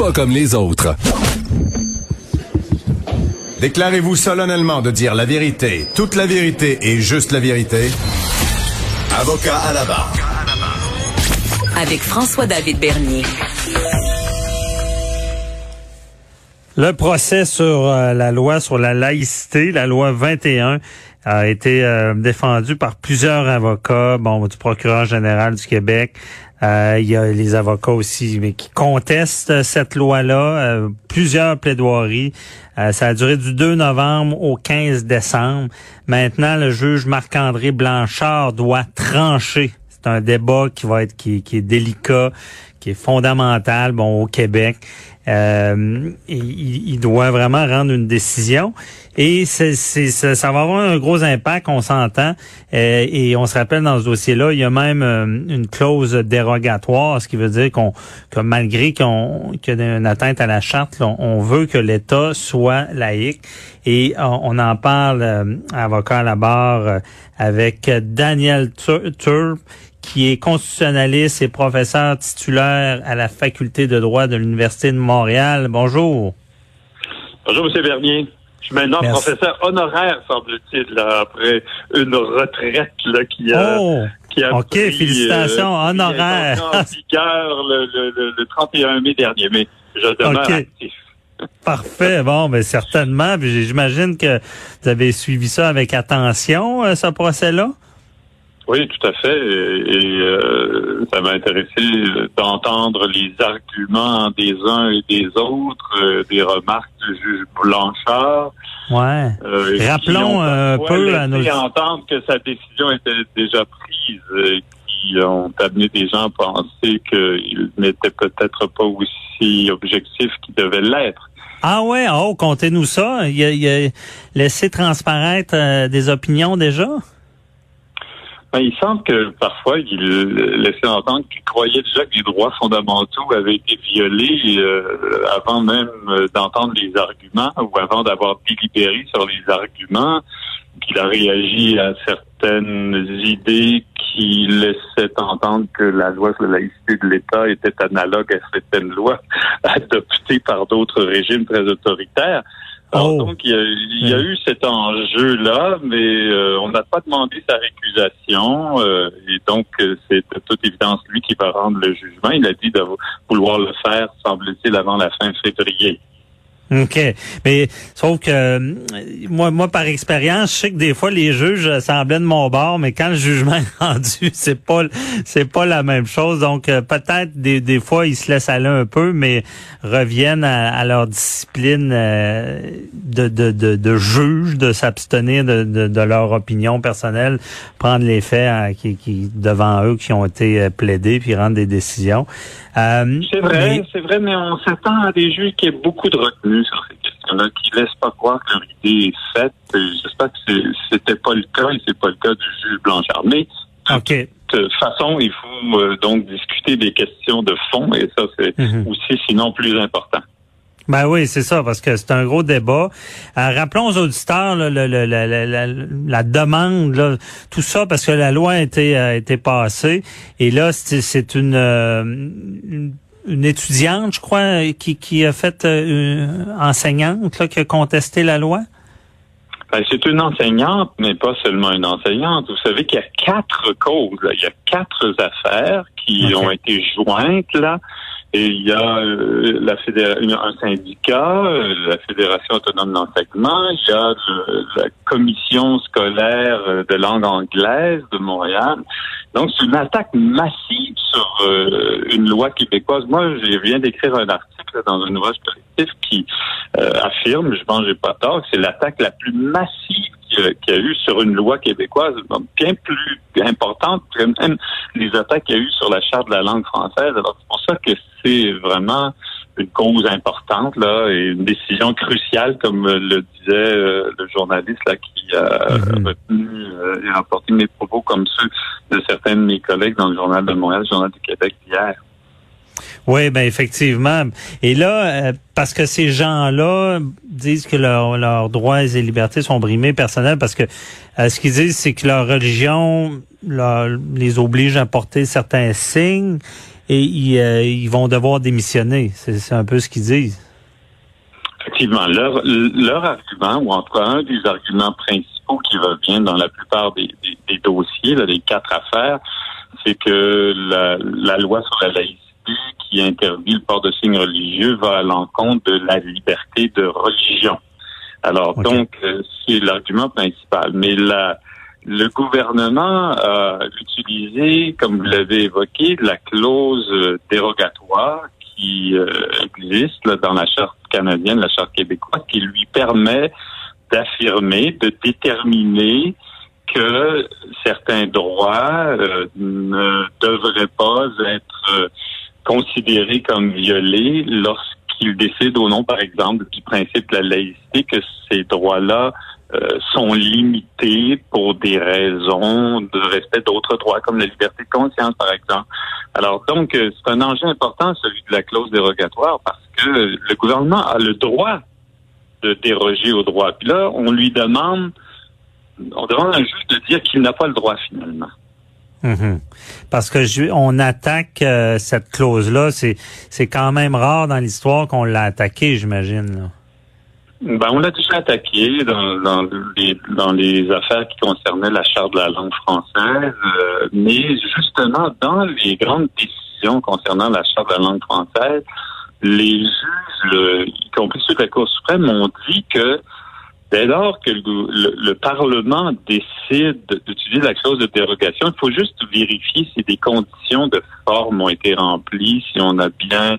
pas comme les autres. Déclarez-vous solennellement de dire la vérité, toute la vérité et juste la vérité. Avocat à la barre. Avec François-David Bernier. Le procès sur euh, la loi sur la laïcité, la loi 21, a été euh, défendu par plusieurs avocats, bon, du procureur général du Québec. Euh, il y a les avocats aussi mais qui contestent cette loi-là. plusieurs plaidoiries. ça a duré du 2 novembre au 15 décembre. Maintenant, le juge Marc-André Blanchard doit trancher. C'est un débat qui va être qui, qui est délicat, qui est fondamental, bon, au Québec. Euh, il, doit vraiment rendre une décision et c'est, ça, ça, va avoir un gros impact, on s'entend. Euh, et on se rappelle dans ce dossier-là, il y a même euh, une clause dérogatoire, ce qui veut dire qu'on que malgré qu'on qu'il y a une atteinte à la charte, on, veut que l'État soit laïque. Et on, en parle, avocat à la barre, avec Daniel Turp qui est constitutionnaliste et professeur titulaire à la faculté de droit de l'Université de Montréal. Bonjour. Bonjour, M. Bernier. Je suis maintenant professeur honoraire, semble-t-il, après une retraite là, qui a, oh, qui a OK, félicitations, euh, honoraire. en vigueur le, le, 31 mai dernier, mais je demeure actif. Parfait. Bon, mais certainement. J'imagine que vous avez suivi ça avec attention, euh, ce procès-là? Oui, tout à fait. Et, euh, ça m'a intéressé d'entendre les arguments des uns et des autres, euh, des remarques du juge Blanchard. Ouais. Euh, Rappelons un peu à nos... entendre que sa décision était déjà prise, et qui ont amené des gens à penser qu'il n'était peut-être pas aussi objectif qu'il devait l'être. Ah ouais, oh, comptez-nous ça. Il a, il a laissé transparaître des opinions déjà? Ben, il semble que parfois, il laissait entendre qu'il croyait déjà que les droits fondamentaux avaient été violés euh, avant même euh, d'entendre les arguments ou avant d'avoir délibéré sur les arguments, qu'il a réagi à certaines idées qui laissaient entendre que la loi sur la laïcité de l'État était analogue à certaines lois adoptées par d'autres régimes très autoritaires. Oh. donc, il y, a, eu cet enjeu-là, mais euh, on n'a pas demandé sa récusation. Euh, et donc, euh, c'est de toute évidence lui qui va rendre le jugement. Il a dit de vouloir le faire, semble-t-il, avant la fin février. OK. Mais sauf que euh, moi, moi, par expérience, je sais que des fois les juges semblaient de mon bord, mais quand le jugement est rendu, c'est pas c'est pas la même chose. Donc euh, peut-être des, des fois ils se laissent aller un peu, mais reviennent à, leur discipline euh, de, de, de, de, juge, de s'abstenir de, de, leur opinion personnelle, prendre les faits qui, qui devant eux qui ont été plaidés, puis rendre des décisions. c'est vrai, c'est vrai, mais on s'attend à des juges qui aient beaucoup de retenue sur ces questions-là, qui ne laissent pas croire que leur idée est faite. J'espère que c'était pas le cas et c'est pas le cas du juge Blanchard. Mais de toute façon, il faut euh, donc discuter des questions de fond et ça, c'est mhm. aussi sinon plus important. Ben oui, c'est ça, parce que c'est un gros débat. Euh, rappelons aux auditeurs la, demande, tout ça, parce que la loi a été, a été passée. Et là, c'est une, euh, une une étudiante, je crois, qui, qui a fait euh, une enseignante là, qui a contesté la loi? Ben, c'est une enseignante, mais pas seulement une enseignante. Vous savez qu'il y a quatre causes, il y a quatre affaires qui ont été jointes là. Et il y a euh, la un syndicat, euh, la Fédération autonome d'enseignement, il y a la commission scolaire de langue anglaise de Montréal. Donc, c'est une attaque massive sur euh, une loi québécoise. Moi, je viens d'écrire un article dans un ouvrage collectif qui euh, affirme, je pense que j'ai pas tort, que c'est l'attaque la plus massive qu'il y, a eu sur une loi québécoise, bien plus importante que même les attaques qu'il y a eu sur la charte de la langue française. Alors, c'est pour ça que c'est vraiment une cause importante là et une décision cruciale, comme le disait euh, le journaliste là qui a mhm. retenu euh, et rapporté mes propos comme ceux de certains de mes collègues dans le journal de Montréal, le journal du Québec hier. Oui, ben effectivement. Et là, euh, parce que ces gens-là disent que leurs droits et libertés sont brimés personnels, parce que ce qu'ils disent, c'est que leur religion les oblige à porter certains signes et ils, ils vont devoir démissionner. C'est un peu ce qu'ils disent. Effectivement, leur, leur argument, ou en tout cas un des arguments principaux qui revient dans la plupart des, des, dossiers, là, des quatre affaires, c'est que la, la, loi sur la laïcité qui interdit le port de signes religieux va à l'encontre de la liberté de religion. Alors donc, euh, c'est l'argument principal. Mais la, le gouvernement a utilisé, comme vous l'avez évoqué, la clause dérogatoire qui euh, existe là, dans la charte canadienne, la charte québécoise, qui lui permet d'affirmer, de déterminer que certains droits euh, ne devraient pas être considérés comme violés lorsqu'il décide au nom, par exemple, du principe de la laïcité, que ces droits-là euh, sont limités pour des raisons de respect d'autres droits, comme la liberté de conscience, par exemple. Alors, donc, euh, c'est un enjeu important, celui de la clause dérogatoire, parce que le gouvernement a le droit de déroger au droit. Puis là, on lui demande, on demande à un juge de dire qu'il n'a pas le droit finalement. Mhm. Parce que je, on attaque euh, cette clause-là, c'est c'est quand même rare dans l'histoire qu'on l'a attaqué, j'imagine. Ben, on l'a déjà attaqué dans, dans, les, dans les affaires qui concernaient la charte de la langue française, euh, mais justement, dans les grandes décisions concernant la charte de la langue française, les juges, y compris ceux de la Cour suprême, ont dit que dès lors que le, Parlement décide d'utiliser la clause de dérogation, il faut juste vérifier si des conditions de forme ont été remplies, si on a bien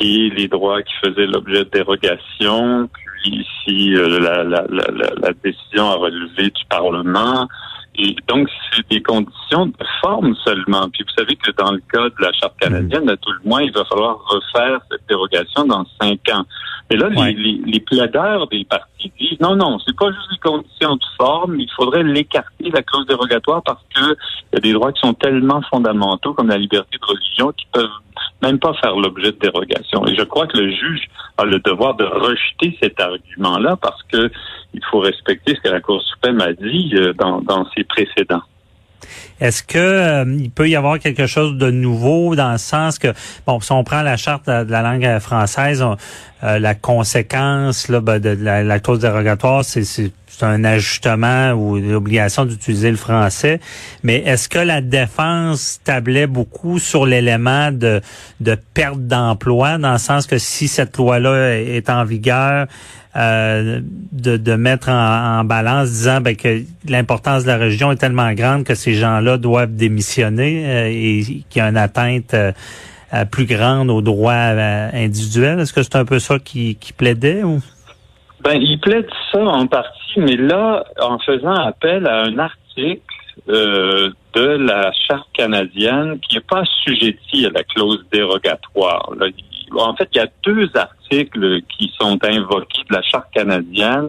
les droits qui faisaient l'objet de dérogation, puis ici euh, la, décision a relevé du Parlement. Et donc, c'est des conditions de forme seulement. Puis vous savez que dans le cas de la Charte canadienne, à tout le moins, il va falloir refaire cette dérogation dans cinq ans. Mais là, les, les, les, plaideurs des partis disent non, non, c'est pas juste les conditions de forme, il faudrait l'écarter, la clause dérogatoire, parce que il y a des droits qui sont tellement fondamentaux, comme la liberté de religion, qui peuvent même pas faire l'objet de dérogation. Et je crois que le juge a le devoir de rejeter cet argument-là parce que il faut respecter ce que la Cour suprême a dit euh, dans, dans ses précédents. Est-ce que euh, il peut y avoir quelque chose de nouveau dans le sens que bon si on prend la charte de la langue française, euh, la conséquence là, ben, de la, la clause dérogatoire, c'est c'est un ajustement ou l'obligation d'utiliser le français. Mais est-ce que la défense tablait beaucoup sur l'élément de, de perte d'emploi, dans le sens que si cette loi-là est en vigueur, euh, de, de mettre en, balance, disant ben, que l'importance de la région est tellement grande que ces gens-là doivent démissionner euh, et qu'il y a une atteinte euh, plus grande aux droits individuels. Est-ce que c'est un peu ça qui, qui plaidait ou? Ben, il plaide ça en partie, mais là, en faisant appel à un article euh, de la charte canadienne qui n'est pas assujetti à la clause dérogatoire. En fait, il y a deux articles qui sont invoqués de la charte canadienne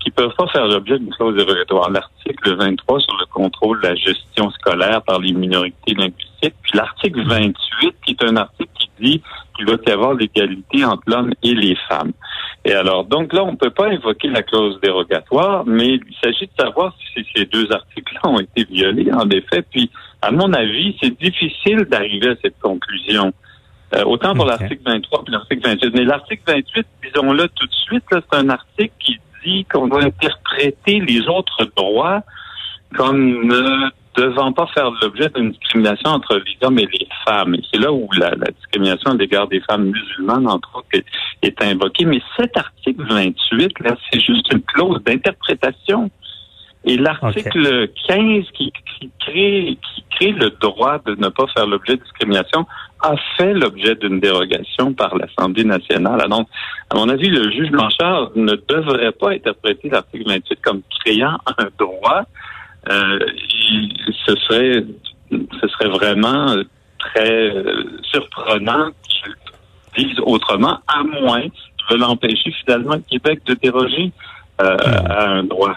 qui peuvent pas faire l'objet d'une clause dérogatoire. L'article 23 sur le contrôle de la gestion scolaire par les minorités linguistiques, puis l'article 28 qui est un article qui dit qu'il doit y avoir l'égalité entre l'homme et les femmes. Et alors, donc là, on ne peut pas invoquer la clause dérogatoire, mais il s'agit de savoir si ces deux articles-là ont été violés, en effet. Puis, à mon avis, c'est difficile d'arriver à cette conclusion. Euh, autant pour l'article 23 que l'article 28. Mais l'article 28, disons-le tout de suite, c'est un article qui dit qu'on doit interpréter les autres droits comme ne devant pas faire l'objet d'une discrimination entre les hommes et les femmes. Et c'est là où la, discrimination à l'égard des femmes musulmanes, entre autres, est, invoquée. Mais cet article 28, là, c'est juste une clause d'interprétation. Et l'article 15 qui, crée, qui crée le droit de ne pas faire l'objet de discrimination a fait l'objet d'une dérogation par l'Assemblée nationale. Donc, à mon avis, le juge Blanchard ne devrait pas interpréter l'article 28 comme créant un droit. Euh, ce serait, ce serait vraiment très surprenant qu'il dise autrement, à moins qu'il veulent empêcher finalement le Québec de déroger euh, à un droit.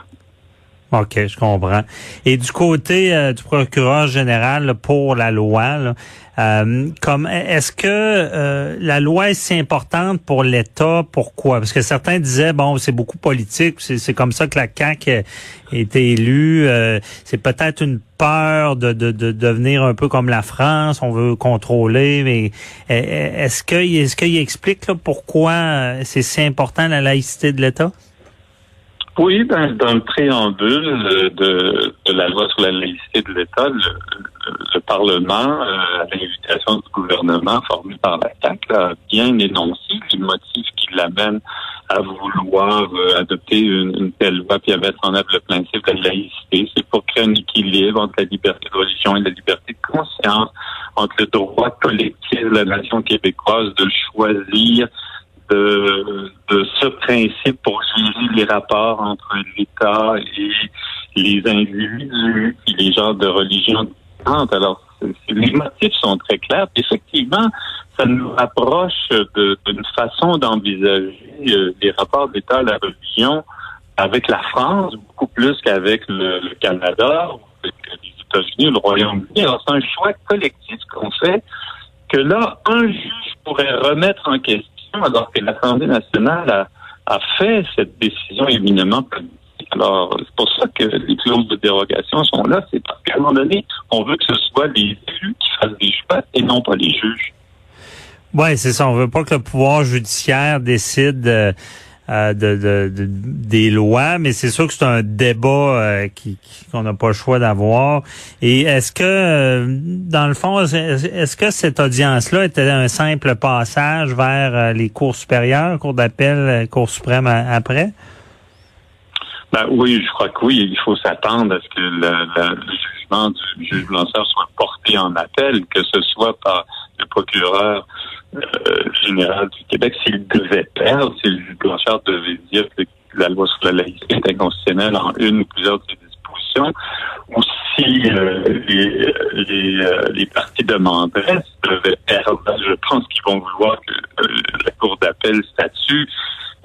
OK, je comprends. Et du côté euh, du procureur général pour la loi, euh, comme est-ce que euh, la loi est si importante pour l'État? Pourquoi? Parce que certains disaient bon, c'est beaucoup politique, c'est comme ça que la CAQ a été élue. c'est peut-être une peur de, de, de, devenir un peu comme la France, on veut contrôler, mais est-ce que est-ce qu'il explique pourquoi c'est si important la laïcité de l'État? Oui, ben, dans le préambule de, de, la loi sur la laïcité de l'État, le, Parlement, euh, à l'invitation du gouvernement formé par la CAQ, a bien énoncé les motifs qui l'amènent à vouloir euh, adopter une, telle loi puis à mettre en œuvre le principe de la laïcité. C'est pour créer un équilibre entre la liberté de religion et la liberté de conscience, entre le droit collectif de la nation québécoise de choisir de, ce principe pour gérer les rapports entre l'État et les individus et les genres de religion différentes. Alors, les motifs sont très clairs. Effectivement, ça nous rapproche d'une façon d'envisager euh, les rapports d'État à la religion avec la France, beaucoup plus qu'avec le, le, Canada, avec les États-Unis, le Royaume-Uni. Alors, c'est un choix collectif qu'on fait que là, un juge pourrait remettre en question alors que l'Assemblée nationale a, fait cette décision éminemment politique. Alors, c'est pour ça que les clauses de dérogation sont là. C'est parce qu'à un moment donné, on veut que ce soit les élus qui fassent des choix et non pas les juges. Oui, c'est ça. On veut pas que le pouvoir judiciaire décide euh, euh, de, des lois, mais c'est sûr que c'est un débat euh, qui qu'on n'a pas le choix d'avoir. Et est-ce que, euh, dans le fond, est-ce que cette audience-là était un simple passage vers les cours supérieures, cours d'appel, cours suprême après? Ben oui, je crois que oui. Il faut s'attendre à ce que le, jugement du juge Blanchard soit porté en appel, que ce soit par le procureur euh, général du Québec, s'il devait perdre, si le juge Blanchard devait dire que la loi sur la laïcité est inconstitutionnelle en une ou plusieurs de ses dispositions, ou si euh, les, les, euh, les partis demanderaient devaient perdre, je pense qu'ils vont vouloir que la Cour d'appel statue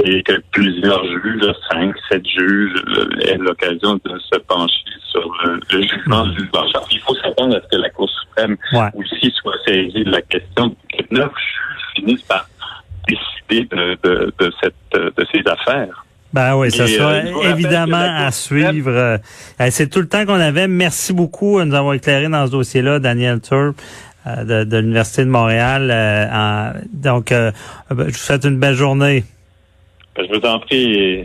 et que plusieurs juges, cinq, sept juges, aient l'occasion de se pencher sur le, jugement du juge Blanchard. Il faut s'attendre à ce que la Cour suprême aussi soit saisie de la question que neuf juges finissent par décider de, de, de, cette, de ces affaires. Ben oui, ça sera euh, évidemment à suivre. Euh, c'est tout le temps qu'on avait. Merci beaucoup de nous avoir éclairé dans ce dossier-là, Daniel Turp. Euh, de, l'Université de Montréal. donc, ben, je vous souhaite une belle journée. Ben, je vous en prie.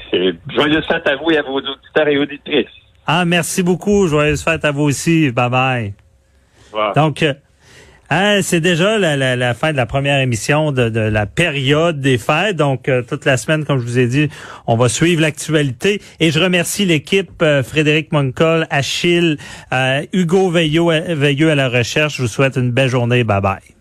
Joyeuse fête à vous et à vos auditeurs et auditrices. Ah, merci beaucoup. Joyeuse fête à vous aussi. Bye bye. Donc, Hein, c'est déjà la, fin de la première émission de, la période des fêtes. Donc, euh, toute la semaine, comme je vous ai dit, on va suivre l'actualité. Et je remercie l'équipe euh, Frédéric Moncol, Achille, euh, Hugo Veilleux, Veilleux à la recherche. Je vous souhaite une belle journée. Bye bye.